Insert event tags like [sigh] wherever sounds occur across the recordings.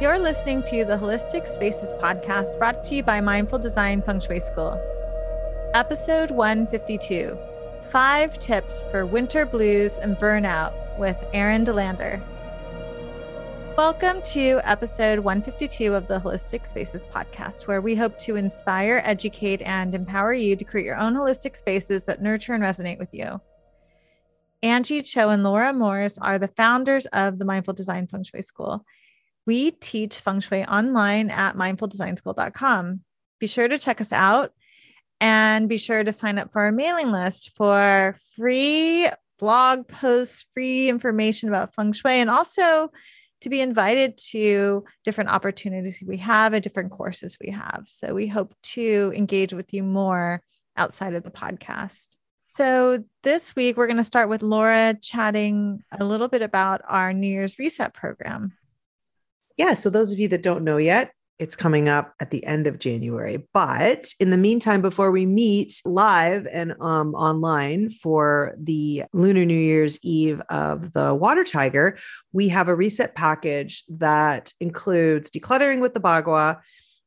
You're listening to the Holistic Spaces podcast brought to you by Mindful Design Feng Shui School. Episode 152 Five Tips for Winter Blues and Burnout with Erin DeLander. Welcome to episode 152 of the Holistic Spaces podcast, where we hope to inspire, educate, and empower you to create your own holistic spaces that nurture and resonate with you. Angie Cho and Laura Morris are the founders of the Mindful Design Feng Shui School. We teach feng shui online at mindfuldesignschool.com. Be sure to check us out and be sure to sign up for our mailing list for free blog posts, free information about feng shui, and also to be invited to different opportunities we have and different courses we have. So we hope to engage with you more outside of the podcast. So this week, we're going to start with Laura chatting a little bit about our New Year's Reset program yeah, so those of you that don't know yet, it's coming up at the end of January. But in the meantime, before we meet live and um, online for the Lunar New Year's Eve of the Water Tiger, we have a reset package that includes decluttering with the Bagua,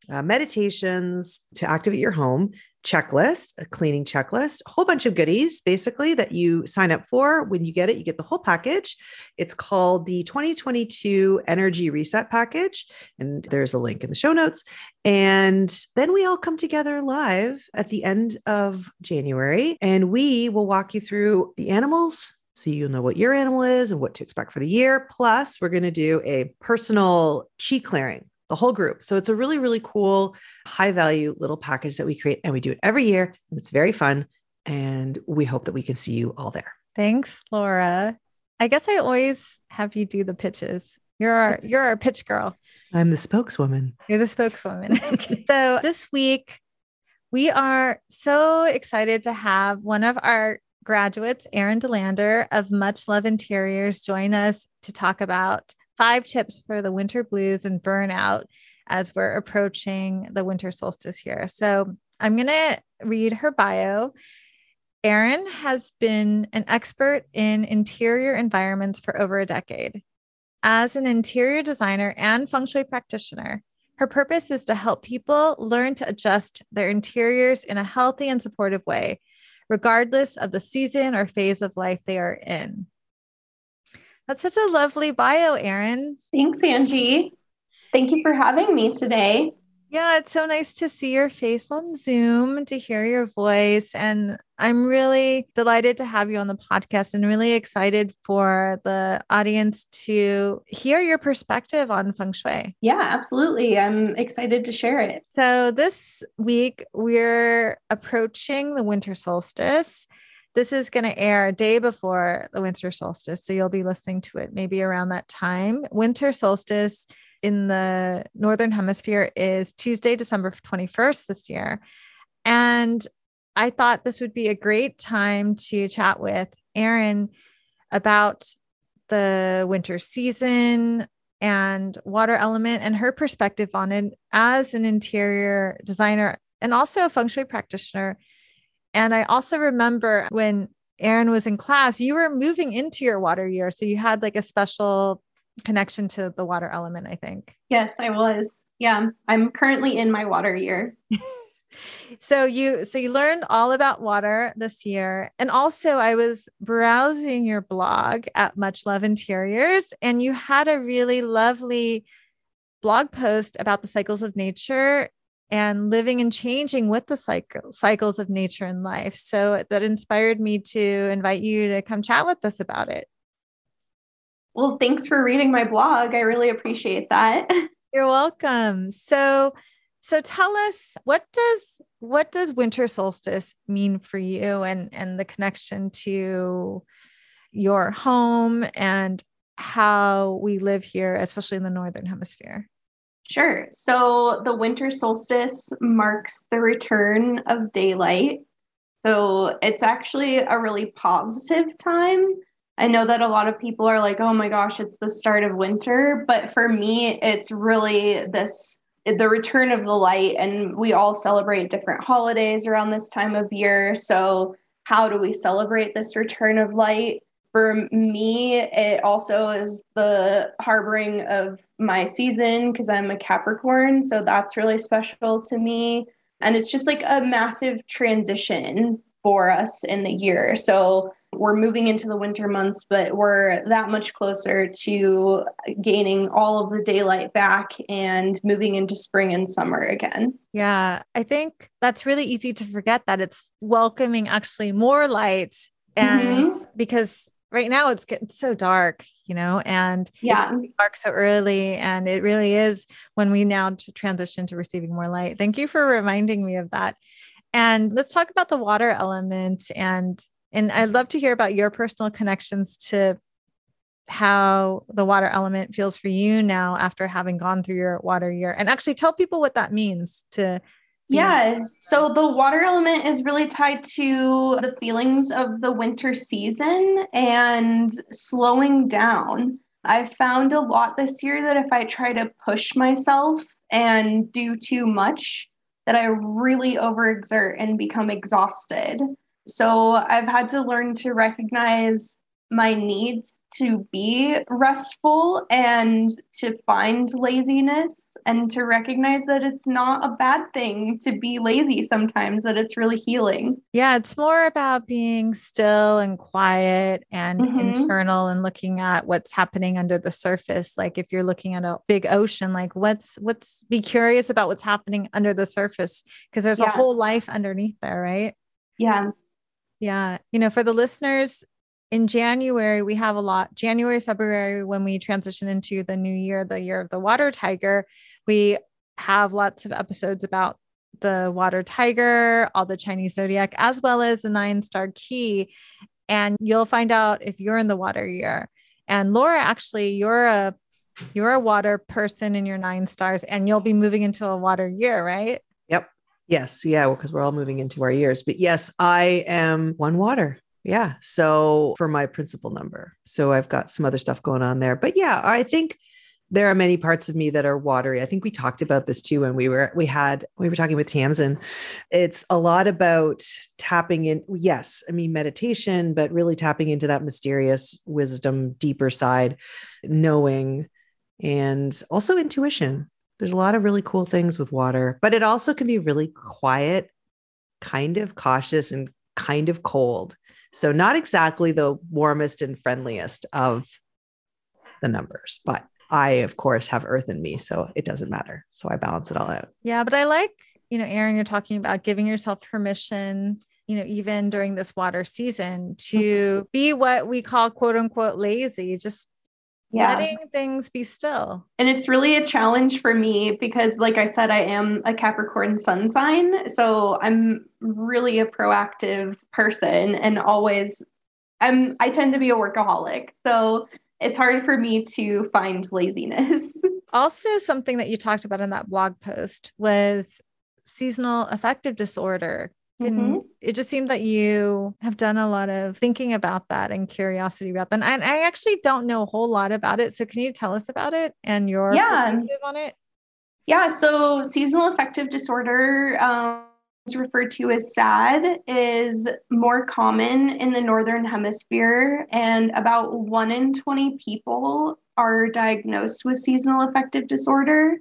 uh, meditations to activate your home, checklist, a cleaning checklist, a whole bunch of goodies basically that you sign up for. When you get it, you get the whole package. It's called the 2022 Energy Reset Package. And there's a link in the show notes. And then we all come together live at the end of January and we will walk you through the animals. So you'll know what your animal is and what to expect for the year. Plus, we're going to do a personal chi clearing the whole group. So it's a really, really cool, high value little package that we create. And we do it every year. And it's very fun. And we hope that we can see you all there. Thanks, Laura. I guess I always have you do the pitches. You're our you're our pitch girl. I'm the spokeswoman. You're the spokeswoman. [laughs] so this week we are so excited to have one of our graduates, Erin DeLander of Much Love Interiors, join us to talk about five tips for the winter blues and burnout as we're approaching the winter solstice here. So I'm going to read her bio. Erin has been an expert in interior environments for over a decade. As an interior designer and feng shui practitioner, her purpose is to help people learn to adjust their interiors in a healthy and supportive way, regardless of the season or phase of life they are in. That's such a lovely bio, Erin. Thanks, Angie. Thank you for having me today. Yeah, it's so nice to see your face on Zoom, to hear your voice. And I'm really delighted to have you on the podcast and really excited for the audience to hear your perspective on feng shui. Yeah, absolutely. I'm excited to share it. So, this week, we're approaching the winter solstice. This is going to air a day before the winter solstice. So you'll be listening to it maybe around that time. Winter solstice in the Northern Hemisphere is Tuesday, December 21st this year. And I thought this would be a great time to chat with Erin about the winter season and water element and her perspective on it as an interior designer and also a feng shui practitioner and I also remember when Erin was in class, you were moving into your water year. So you had like a special connection to the water element, I think. Yes, I was. Yeah, I'm currently in my water year. [laughs] so you so you learned all about water this year and also i was browsing your blog at much love interiors and you had a really lovely blog post about the cycles of nature and living and changing with the cycle, cycles of nature and life. So that inspired me to invite you to come chat with us about it. Well, thanks for reading my blog. I really appreciate that. [laughs] You're welcome. So so tell us what does what does winter solstice mean for you and and the connection to your home and how we live here especially in the northern hemisphere Sure. So the winter solstice marks the return of daylight. So it's actually a really positive time. I know that a lot of people are like, oh my gosh, it's the start of winter. But for me, it's really this the return of the light. And we all celebrate different holidays around this time of year. So, how do we celebrate this return of light? For me, it also is the harboring of my season because I'm a Capricorn. So that's really special to me. And it's just like a massive transition for us in the year. So we're moving into the winter months, but we're that much closer to gaining all of the daylight back and moving into spring and summer again. Yeah, I think that's really easy to forget that it's welcoming actually more light. And mm-hmm. because right now it's getting so dark, you know, and yeah, dark so early. And it really is when we now transition to receiving more light. Thank you for reminding me of that. And let's talk about the water element and and I'd love to hear about your personal connections to how the water element feels for you now after having gone through your water year and actually tell people what that means to yeah. So the water element is really tied to the feelings of the winter season and slowing down. I found a lot this year that if I try to push myself and do too much, that I really overexert and become exhausted. So I've had to learn to recognize my needs to be restful and to find laziness and to recognize that it's not a bad thing to be lazy sometimes, that it's really healing. Yeah, it's more about being still and quiet and mm-hmm. internal and looking at what's happening under the surface. Like if you're looking at a big ocean, like what's what's be curious about what's happening under the surface because there's yeah. a whole life underneath there, right? Yeah. Yeah. You know, for the listeners, in January, we have a lot. January, February, when we transition into the new year, the year of the water tiger, we have lots of episodes about the water tiger, all the Chinese zodiac, as well as the nine star ki. And you'll find out if you're in the water year. And Laura, actually, you're a you're a water person in your nine stars, and you'll be moving into a water year, right? Yep. Yes. Yeah. Because we're all moving into our years. But yes, I am one water. Yeah. So for my principal number. So I've got some other stuff going on there. But yeah, I think there are many parts of me that are watery. I think we talked about this too when we were we had we were talking with Tamsin. It's a lot about tapping in. Yes, I mean meditation, but really tapping into that mysterious wisdom, deeper side, knowing, and also intuition. There's a lot of really cool things with water, but it also can be really quiet, kind of cautious, and kind of cold. So, not exactly the warmest and friendliest of the numbers, but I, of course, have earth in me. So it doesn't matter. So I balance it all out. Yeah. But I like, you know, Erin, you're talking about giving yourself permission, you know, even during this water season to mm-hmm. be what we call quote unquote lazy, just yeah. letting things be still. And it's really a challenge for me because, like I said, I am a Capricorn sun sign. So I'm really a proactive person and always I'm I tend to be a workaholic. So it's hard for me to find laziness. [laughs] also, something that you talked about in that blog post was seasonal affective disorder mm-hmm. it just seemed that you have done a lot of thinking about that and curiosity about that. And I actually don't know a whole lot about it. So can you tell us about it and your yeah. perspective on it? Yeah. So seasonal affective disorder um, is referred to as SAD is more common in the northern hemisphere, and about one in 20 people are diagnosed with seasonal affective disorder.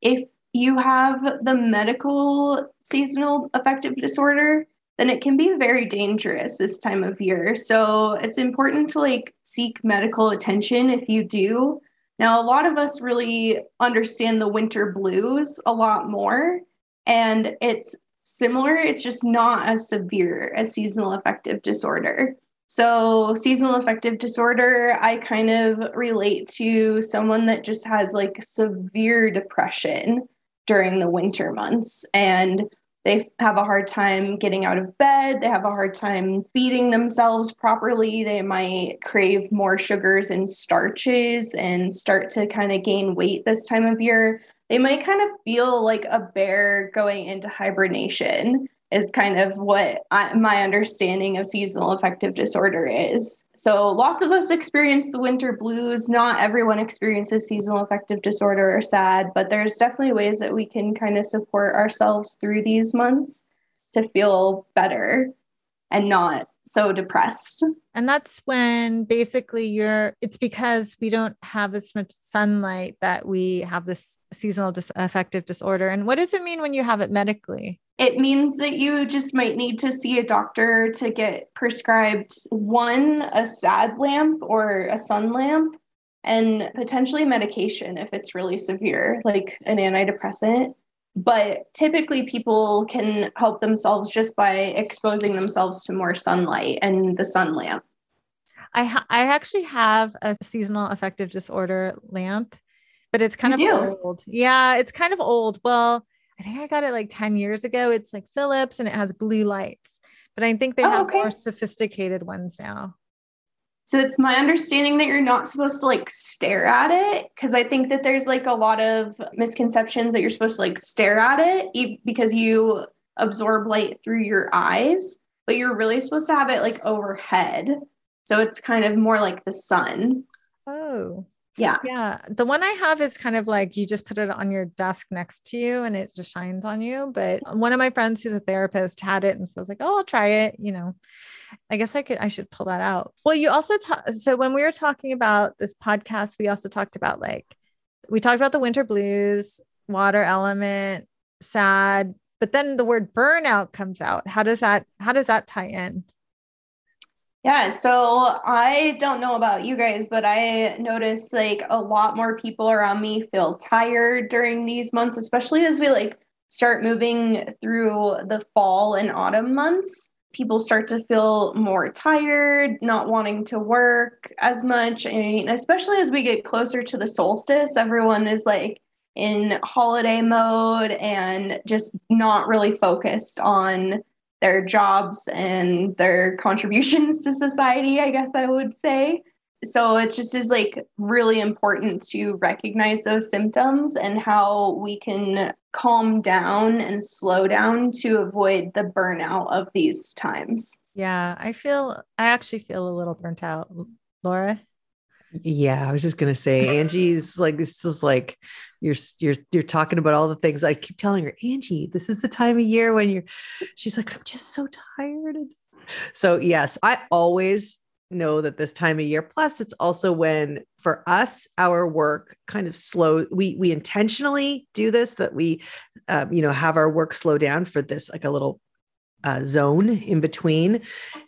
If you have the medical seasonal affective disorder, then it can be very dangerous this time of year. So it's important to like seek medical attention if you do. Now, a lot of us really understand the winter blues a lot more, and it's similar, it's just not as severe as seasonal affective disorder. So, seasonal affective disorder, I kind of relate to someone that just has like severe depression during the winter months and they have a hard time getting out of bed. They have a hard time feeding themselves properly. They might crave more sugars and starches and start to kind of gain weight this time of year. They might kind of feel like a bear going into hibernation is kind of what I, my understanding of seasonal affective disorder is. So, lots of us experience the winter blues. Not everyone experiences seasonal affective disorder or SAD, but there's definitely ways that we can kind of support ourselves through these months to feel better and not so depressed. And that's when basically you're, it's because we don't have as much sunlight that we have this seasonal dis- affective disorder. And what does it mean when you have it medically? It means that you just might need to see a doctor to get prescribed one, a SAD lamp or a sun lamp, and potentially medication if it's really severe, like an antidepressant. But typically, people can help themselves just by exposing themselves to more sunlight and the sun lamp. I ha- I actually have a seasonal affective disorder lamp, but it's kind You of do? old. Yeah, it's kind of old. Well, I think I got it like 10 years ago. It's like Philips and it has blue lights, but I think they Oh, have okay. more sophisticated ones now. So it's my understanding that you're not supposed to like stare at it because I think that there's like a lot of misconceptions that you're supposed to like stare at it because you absorb light through your eyes, but you're really supposed to have it like overhead. So it's kind of more like the sun. Oh, Yeah. yeah. The one I have is kind of like you just put it on your desk next to you and it just shines on you. But one of my friends who's a therapist had it and so I was like, oh, I'll try it. You know, I guess I could, I should pull that out. Well, you also talk. So when we were talking about this podcast, we also talked about like, we talked about the winter blues, water element, sad, but then the word burnout comes out. How does that, how does that tie in? Yeah, so I don't know about you guys, but I notice like a lot more people around me feel tired during these months, especially as we like start moving through the fall and autumn months. People start to feel more tired, not wanting to work as much. Mean, especially as we get closer to the solstice, everyone is like in holiday mode and just not really focused on their jobs and their [laughs] contributions to society, I guess I would say. So it just is like really important to recognize those symptoms and how we can calm down and slow down to avoid the burnout of these times. Yeah, I feel, I actually feel a little burnt out. Laura? Yeah, I was just gonna say Angie's like this is like you're you're you're talking about all the things I keep telling her, Angie, this is the time of year when you're she's like, I'm just so tired. So yes, I always know that this time of year, plus it's also when for us, our work kind of slow. We we intentionally do this that we um, you know have our work slow down for this like a little uh, zone in between.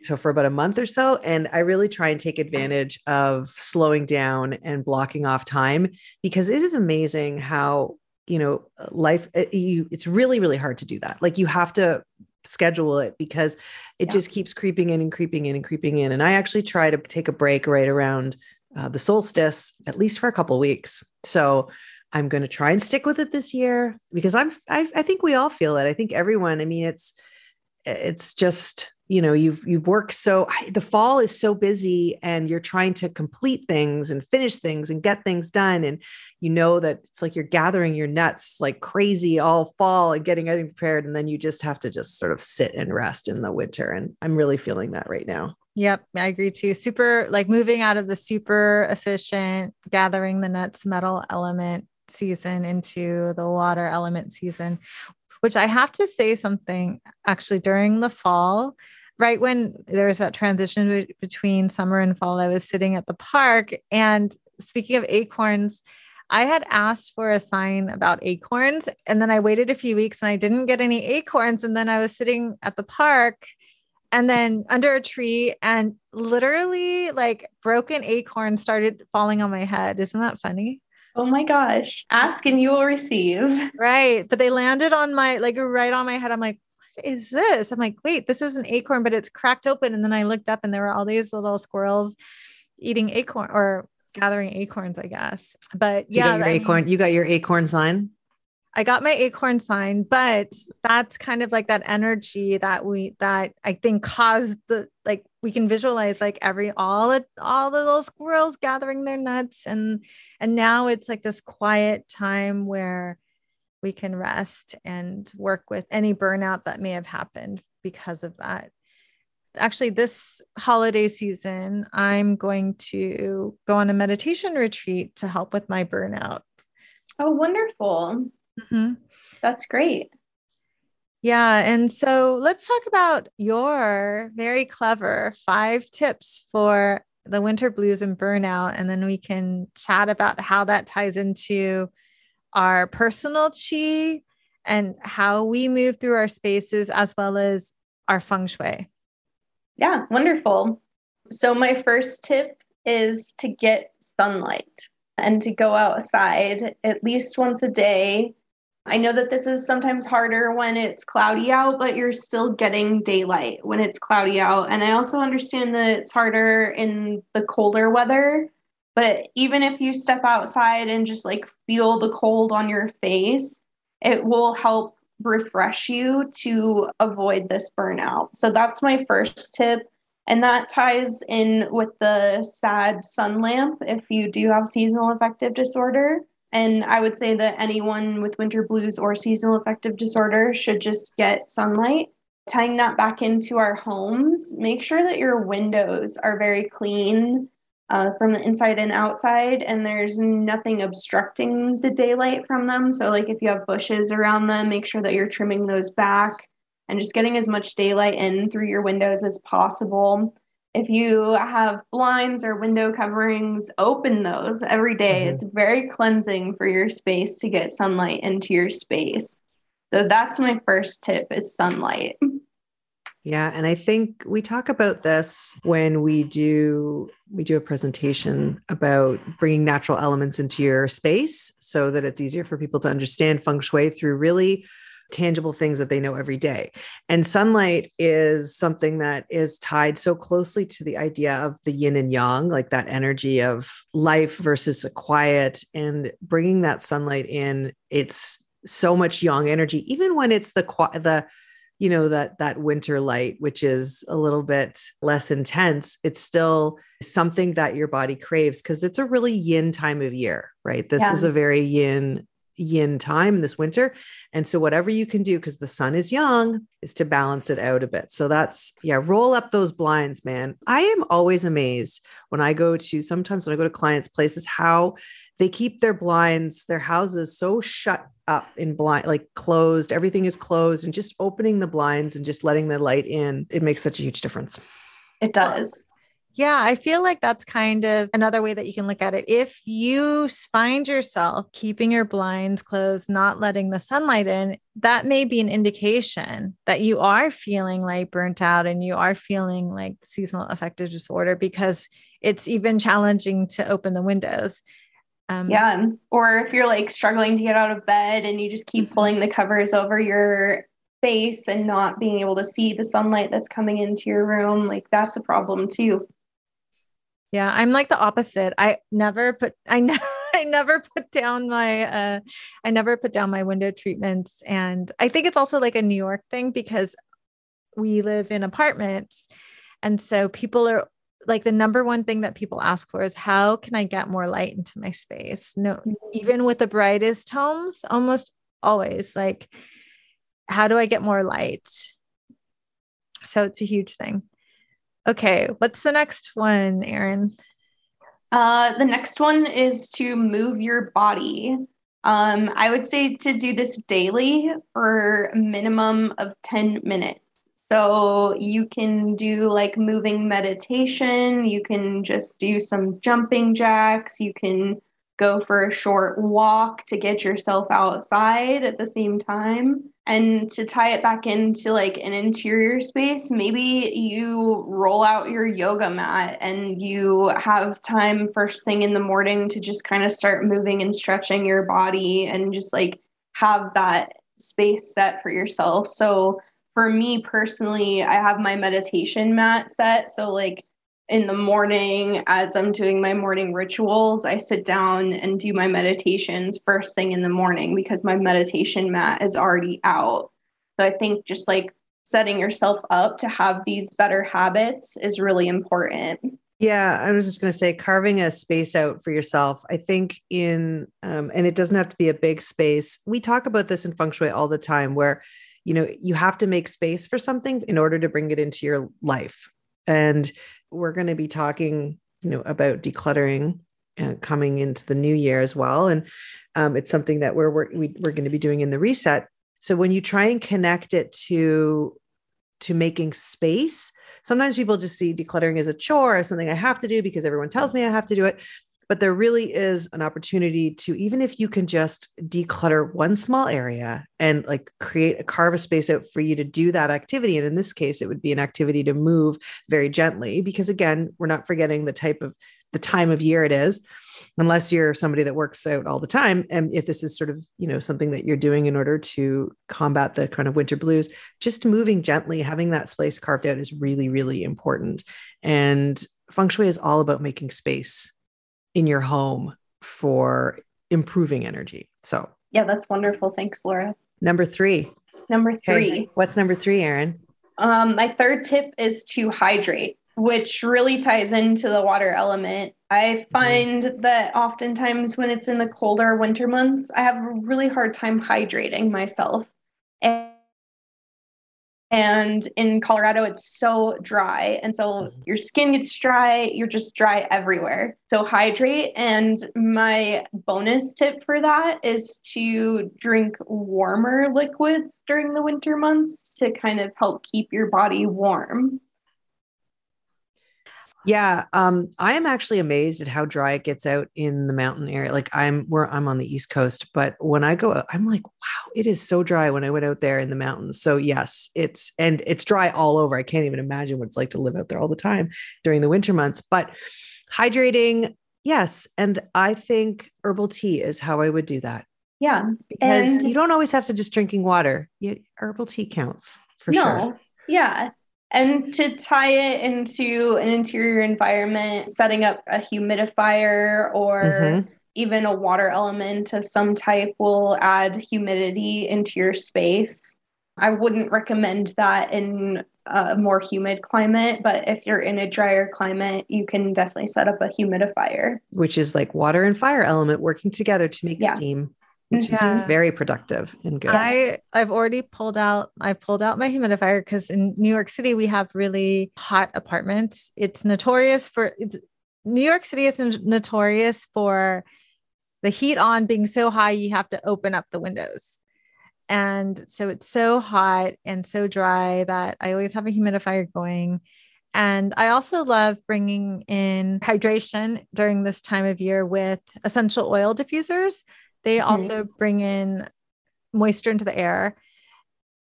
So for about a month or so. And I really try and take advantage of slowing down and blocking off time because it is amazing how, you know, life, uh, you, it's really, really hard to do that. Like you have to schedule it because it Yeah. just keeps creeping in and creeping in and creeping in. And I actually try to take a break right around uh, the solstice, at least for a couple of weeks. So I'm going to try and stick with it this year because I'm, I, I think we all feel it. I think everyone, I mean, it's, it's just you know you've you've worked so the fall is so busy and you're trying to complete things and finish things and get things done. And you know that it's like you're gathering your nuts like crazy all fall and getting everything prepared. And then you just have to just sort of sit and rest in the winter. And i'm really feeling that right now. Yep, I agree too. Super like moving out of the super efficient gathering the nuts metal element season into the water element season, which I have to say something actually during the fall, right when there was that transition be- between summer and fall, I was sitting at the park and speaking of acorns, I had asked for a sign about acorns and then I waited a few weeks and I didn't get any acorns. And then I was sitting at the park and then under a tree and literally like broken acorns started falling on my head. Isn't that funny? Oh my gosh. Ask and you will receive. Right. But they landed on my like right on my head. I'm like, what is this? I'm like, wait, this is an acorn, but it's cracked open. And then I looked up and there were all these little squirrels eating acorn or gathering acorns, I guess. But you yeah, got your I mean- acorn you got your acorn sign I got my acorn sign, but that's kind of like that energy that we that I think caused the like we can visualize like every all the all the little squirrels gathering their nuts and and now it's like this quiet time where we can rest and work with any burnout that may have happened because of that. Actually, this holiday season, I'm going to go on a meditation retreat to help with my burnout. Oh, wonderful. Mhm. That's great. Yeah. And so let's talk about your very clever five tips for the winter blues and burnout. And then we can chat about how that ties into our personal chi and how we move through our spaces as well as our feng shui. Yeah, wonderful. So, my first tip is to get sunlight and to go outside at least once a day I know that this is sometimes harder when it's cloudy out, but you're still getting daylight when it's cloudy out. And I also understand that it's harder in the colder weather. But even if you step outside and just like feel the cold on your face, it will help refresh you to avoid this burnout. So that's my first tip. And that ties in with the SAD sun lamp if you do have seasonal affective disorder. And I would say that anyone with winter blues or seasonal affective disorder should just get sunlight. Tying that back into our homes, make sure that your windows are very clean uh, from the inside and outside, and there's nothing obstructing the daylight from them. So, like if you have bushes around them, make sure that you're trimming those back and just getting as much daylight in through your windows as possible if you have blinds or window coverings, open those every day. Mm-hmm. It's very cleansing for your space to get sunlight into your space. So that's my first tip is sunlight. Yeah, and I think we talk about this when we do we do a presentation about bringing natural elements into your space so that it's easier for people to understand feng shui through really tangible things that they know every day. And sunlight is something that is tied so closely to the idea of the yin and yang, like that energy of life versus a quiet, and bringing that sunlight in. It's so much yang energy, even when it's the the you know that that winter light which is a little bit less intense it's still something that your body craves because it's a really yin time of year right this yeah. is a very yin yin time this winter. And so, whatever you can do, because the sun is yang, is to balance it out a bit. So, that's, yeah, roll up those blinds, man. I am always amazed when I go to, sometimes when I go to clients' places, how they keep their blinds, their houses so shut up in blind, like closed, everything is closed, and just opening the blinds and just letting the light in, it makes such a huge difference. It does. Yeah, I feel like that's kind of another way that you can look at it. If you find yourself keeping your blinds closed, not letting the sunlight in, that may be an indication that you are feeling like burnt out and you are feeling like seasonal affective disorder because it's even challenging to open the windows. Um, yeah. Or if you're like struggling to get out of bed and you just keep mm-hmm. pulling the covers over your face and not being able to see the sunlight that's coming into your room, like that's a problem too. Yeah, I'm like the opposite. I never put I ne- [laughs] I never put down my uh I never put down my window treatments and I think it's also like a New York thing because we live in apartments and so people are like the number one thing that people ask for is how can I get more light into my space? No, even with the brightest homes, almost always like how do I get more light? So it's a huge thing. Okay, what's the next one, Erin? Uh, the next one is to move your body. Um, I would say to do this daily for a minimum of 10 minutes. So you can do like moving meditation, you can just do some jumping jacks, you can go for a short walk to get yourself outside at the same time. And to tie it back into like an interior space, maybe you roll out your yoga mat and you have time first thing in the morning to just kind of start moving and stretching your body and just like have that space set for yourself. So for me personally, I have my meditation mat set. So like in the morning as I'm doing my morning rituals, I sit down and do my meditations first thing in the morning because my meditation mat is already out. So I think just like setting yourself up to have these better habits is really important. Yeah, I was just going to say carving a space out for yourself. I think in, um, and it doesn't have to be a big space. We talk about this in feng shui all the time where, you know, you have to make space for something in order to bring it into your life. And we're going to be talking, you know, about decluttering uh, coming into the new year as well, and um, it's something that we're we're, we, are we are going to be doing in the reset. So when you try and connect it to to making space, sometimes people just see decluttering as a chore, as something I have to do because everyone tells me I have to do it. But there really is an opportunity to, even if you can just declutter one small area and like create a carve a space out for you to do that activity. And in this case, it would be an activity to move very gently, because again, we're not forgetting the type of the time of year it is unless you're somebody that works out all the time and if this is sort of you know something that you're doing in order to combat the kind of winter blues just moving gently having that space carved out is really really important and feng shui is all about making space in your home for improving energy so yeah that's wonderful thanks laura number three number three okay. what's number three erin um, my third tip is to hydrate which really ties into the water element. I mm-hmm. find mm-hmm. that oftentimes when it's in the colder winter months, I have a really hard time hydrating myself. And, and in Colorado, it's so dry. And so mm-hmm. your skin gets dry, you're just dry everywhere. So hydrate. And my bonus tip for that is to drink warmer liquids during the winter months to kind of help keep your body warm. Yeah, um, I am actually amazed at how dry it gets out in the mountain area. Like I'm where I'm on the East Coast, but when I go, I'm like, wow, it is so dry when I went out there in the mountains. So yes, it's and it's dry all over. I can't even imagine what it's like to live out there all the time during the winter months. But hydrating, yes, and I think herbal tea is how I would do that. Yeah, because and you don't always have to just drinking water. You, herbal tea counts for sure. no, sure. Yeah, and to tie it into an interior environment, setting up a humidifier or mm-hmm. even a water element of some type will add humidity into your space. I wouldn't recommend that in a more humid climate, but if you're in a drier climate, you can definitely set up a humidifier. Which is like water and fire element working together to make yeah. steam which yeah. is very productive and good. I I've already pulled out I've pulled out my humidifier because in New York City we have really hot apartments. It's notorious for New York City is notorious for the heat on being so high you have to open up the windows. And so it's so hot and so dry that I always have a humidifier going. And I also love bringing in hydration during this time of year with essential oil diffusers. They mm-hmm. also bring in moisture into the air.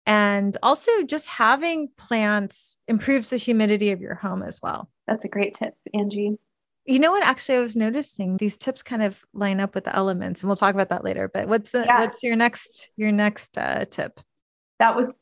And also, just having plants improves the humidity of your home as well. That's a great tip, Angie. You know what? Actually, I was noticing these tips kind of line up with the elements, and we'll talk about that later. But what's the yeah. what's your next your next uh, tip? That was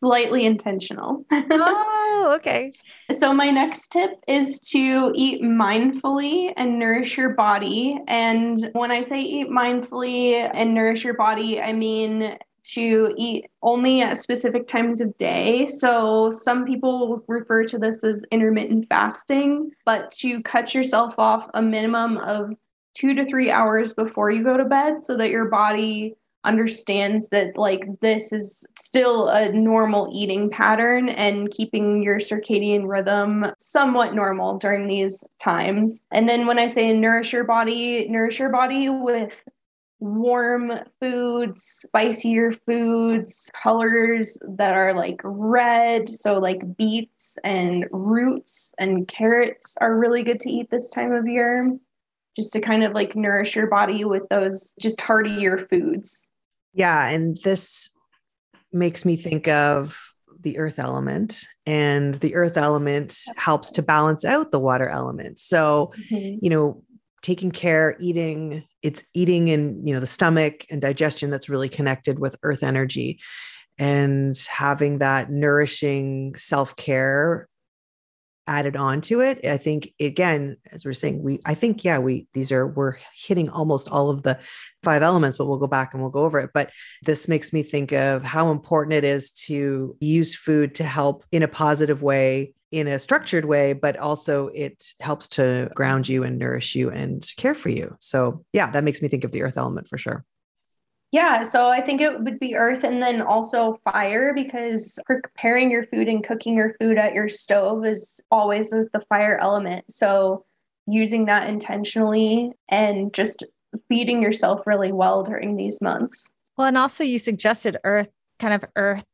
slightly intentional. [laughs] oh, okay. So, my next tip is to eat mindfully and nourish your body. And when I say eat mindfully and nourish your body, I mean to eat only at specific times of day. So, some people refer to this as intermittent fasting, but to cut yourself off a minimum of two to three hours before you go to bed so that your body understands that like this is still a normal eating pattern and keeping your circadian rhythm somewhat normal during these times. And then when I say nourish your body, nourish your body with warm foods, spicier foods, colors that are like red. So, like beets and roots and carrots are really good to eat this time of year, just to kind of like nourish your body with those just heartier foods. Yeah. And this makes me think of the earth element, and the earth element helps to balance out the water element. So, mm-hmm. you know, taking care, eating, it's eating in, you know, the stomach and digestion that's really connected with earth energy and having that nourishing self care added on to it. I think again as we're saying we i think yeah we these are we're hitting almost all of the five elements but we'll go back and we'll go over it. But this makes me think of how important it is to use food to help in a positive way in a structured way but also it helps to ground you and nourish you and care for you. So yeah that makes me think of the earth element for sure yeah, so I think it would be earth and then also fire because preparing your food and cooking your food at your stove is always the fire element. So using that intentionally and just feeding yourself really well during these months. Well, and also you suggested earth kind of earth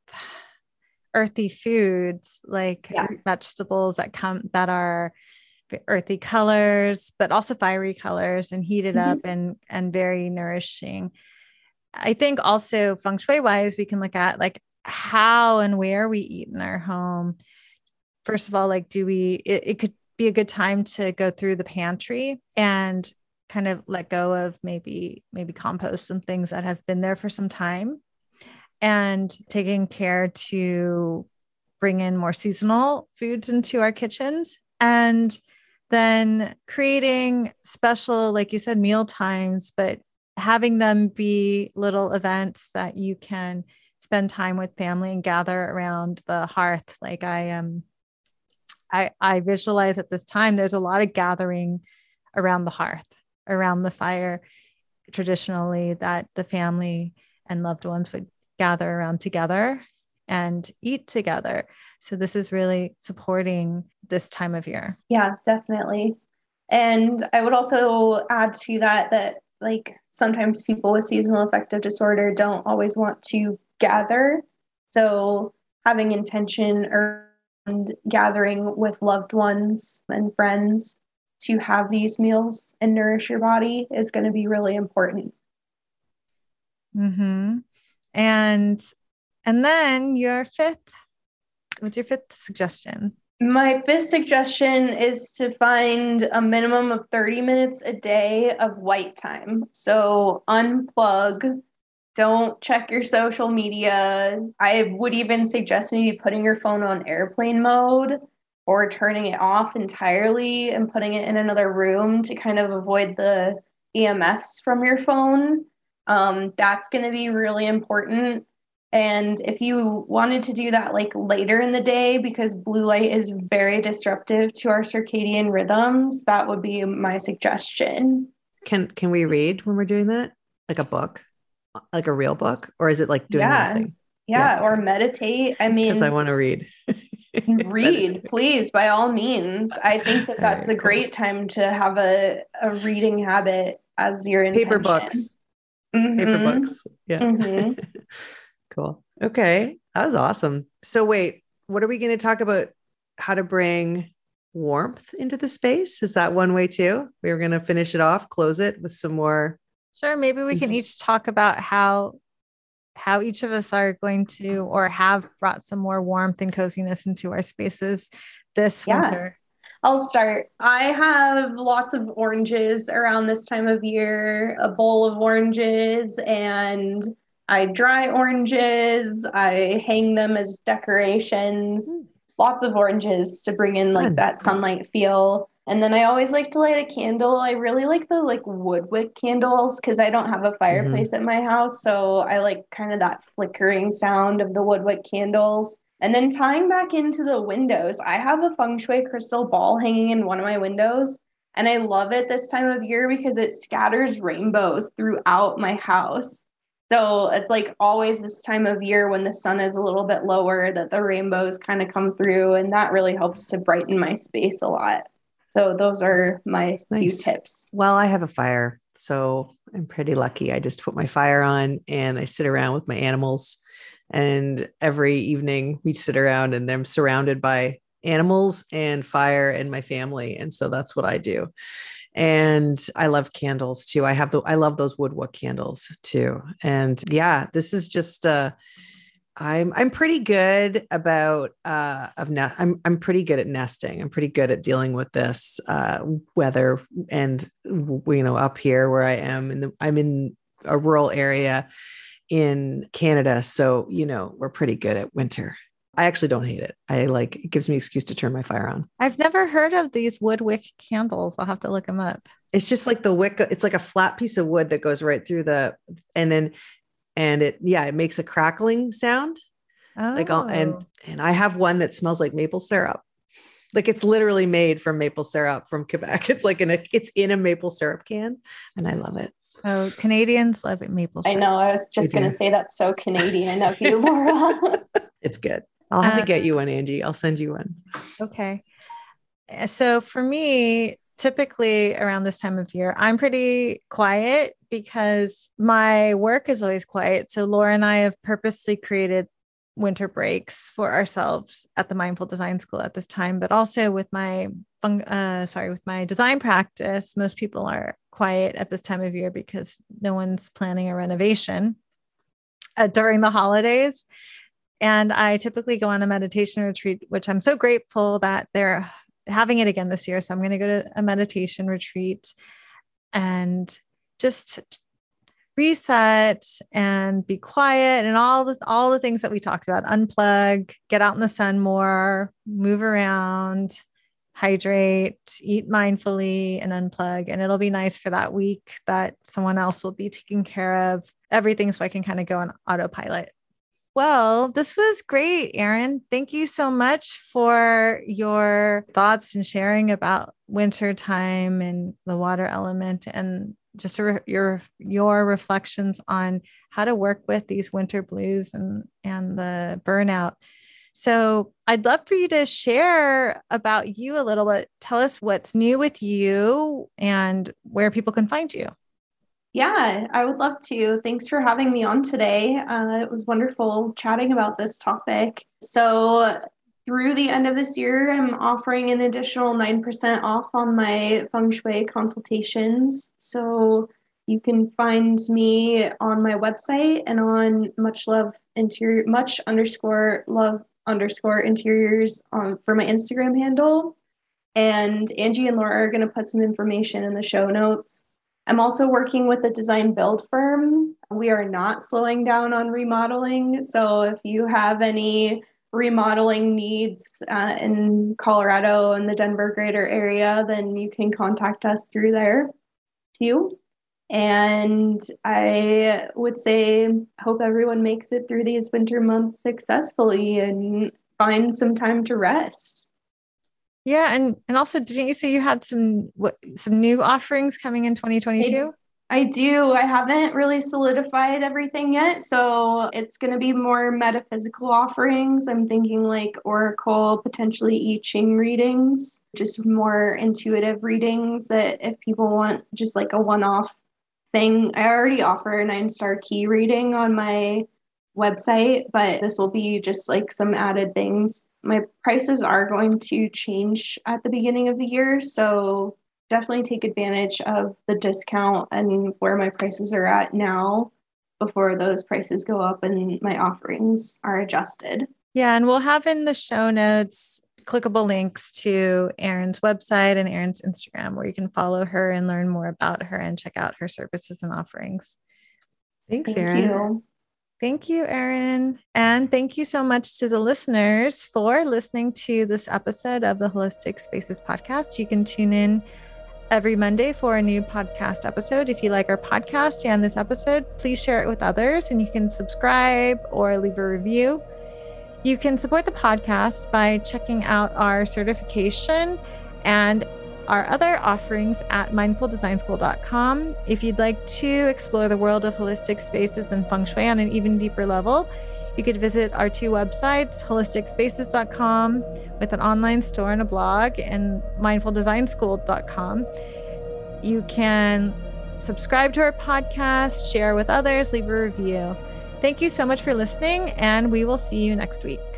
earthy foods like Yeah. vegetables that come that are earthy colors but also fiery colors and heated Mhm. up and and very nourishing i think also feng shui wise we can look at like how and where we eat in our home. First of all like do we it, it could be a good time to go through the pantry and kind of let go of maybe maybe compost some things that have been there for some time. And taking care to bring in more seasonal foods into our kitchens. And then creating special like you said meal times but having them be little events that you can spend time with family and gather around the hearth like i am i i visualize at this time there's a lot of gathering around the hearth around the fire traditionally that the family and loved ones would gather around together and eat together. So this is really supporting this time of year. Yeah, definitely. And I would also add to that that like sometimes people with seasonal affective disorder don't always want to gather. So having intention around gathering with loved ones and friends to have these meals and nourish your body is going to be really important. Mm-hmm. And and then your fifth, what's your fifth suggestion? My fifth suggestion is to find a minimum of 30 minutes a day of white time. So unplug, don't check your social media. I would even suggest maybe putting your phone on airplane mode or turning it off entirely and putting it in another room to kind of avoid the EMFs from your phone. Um, that's going to be really important. And if you wanted to do that like later in the day, because blue light is very disruptive to our circadian rhythms, that would be my suggestion. Can can we read when we're doing that? Like a book, like a real book, or is it like doing Yeah. nothing? Yeah, Yeah, or meditate. I mean, Because I want to read. [laughs] read, please, by all means. I think that that's right, a great time to have a, a reading habit as your Paper books. Paper Mhm. books. Yeah. Mhm. [laughs] cool. Okay. That was awesome. So wait, what are we going to talk about? How to bring warmth into the space? Is that one way too? We were going to finish it off, close it with some more. Sure, maybe we can each talk about how how each of us are going to or have brought some more warmth and coziness into our spaces this Yeah. winter. I'll start. I have lots of oranges around this time of year, a bowl of oranges, and I dry oranges. I hang them as decorations. Mm. Lots of oranges to bring in like Fun. that sunlight feel. And then I always like to light a candle. I really like the like wood wick candles because I don't have a fireplace at my house. So I like kind of that flickering sound of the wood wick candles. And then tying back into the windows, I have a feng shui crystal ball hanging in one of my windows. And I love it this time of year because it scatters rainbows throughout my house. So it's like always this time of year when the sun is a little bit lower that the rainbows kind of come through. And that really helps to brighten my space a lot. So those are my Nice. few tips. Well, I have a fire. So I'm pretty lucky. I just put my fire on and I sit around with my animals. And every evening we sit around and I'm surrounded by animals and fire and my family. And so that's what I do. And I love candles too. I have the I love those woodwick candles too. And yeah, this is just uh I'm I'm pretty good about uh of ne- I'm I'm pretty good at nesting. I'm pretty good at dealing with this uh weather and you know up here where I am in the I'm in a rural area in Canada, so you know we're pretty good at winter. I actually don't hate it. I like it gives me excuse to turn my fire on. I've never heard of these wood wick candles. I'll have to look them up. It's just like the wick. It's like a flat piece of wood that goes right through the and then and it yeah it makes a crackling sound Oh, like all, and and I have one that smells like maple syrup. Like it's literally made from maple syrup from Quebec. [laughs] It's like in a it's in a maple syrup can, and I love it. oh, Canadians love it maple. Syrup. I know. I was just going to say that's so Canadian of you, Laura. [laughs] It's good. I'll have to get you one, Angie. I'll send you one. Okay. Uh, So for me, typically around this time of year, I'm pretty quiet because my work is always quiet. So Laura and I have purposely created winter breaks for ourselves at the mindful design school at this time but also with my uh, sorry with my design practice most people are quiet at this time of year because no one's planning a renovation uh, during the holidays and i typically go on a meditation retreat which i'm so grateful that they're having it again this year. So i'm going to go to a meditation retreat and just reset and be quiet and all the all the things that we talked about. Unplug get out in the sun more move around hydrate eat mindfully and unplug. And it'll be nice for that week that someone else will be taking care of everything so i can kind of go on autopilot well, this was great, Erin. Thank you so much for your thoughts and sharing about winter time and the water element and just your your reflections on how to work with these winter blues and and the burnout. So I'd love for you to share about you a little bit. Tell us what's new with you and where people can find you. Yeah, I would love to. Thanks for having me on today. Uh, it was wonderful chatting about this topic. So, through the end of this year, I'm offering an additional 9% off on my feng shui consultations. So you can find me on my website and on much love interior, much underscore love underscore interiors on, for my Instagram handle. And Angie and Laura are going to put some information in the show notes. I'm also working with a design build firm. We are not slowing down on remodeling. So if you have any remodeling needs uh, in Colorado and the Denver greater area, then you can contact us through there too. And I would say, hope everyone makes it through these winter months successfully and find some time to rest. Yeah, and and also, didn't you say you had some what some new offerings coming in 2022? I do. I haven't really solidified everything yet. So it's going to be more metaphysical offerings. I'm thinking like oracle, potentially I Ching readings, just more intuitive readings that if people want just like a one off thing, I already offer a nine star ki reading on my website, but this will be just like some added things. My prices are going to change at the beginning of the year. So definitely take advantage of the discount and where my prices are at now before those prices go up and my offerings are adjusted. Yeah, and we'll have in the show notes clickable links to Erin's website and Erin's Instagram where you can follow her and learn more about her and check out her services and offerings. Thanks, Thank Erin. You. Thank you, Erin. And thank you so much to the listeners for listening to this episode of the Holistic Spaces podcast. You can tune in every Monday for a new podcast episode. If you like our podcast and this episode, please share it with others and you can subscribe or leave a review. You can support the podcast by checking out our certification and our other offerings at mindfuldesignschool.com. If you'd like to explore the world of holistic spaces and feng shui on an even deeper level, you could visit our two websites, holisticspaces.com with an online store and a blog, and mindfuldesignschool.com. You can subscribe to our podcast, share with others, leave a review. Thank you so much for listening, and we will see you next week.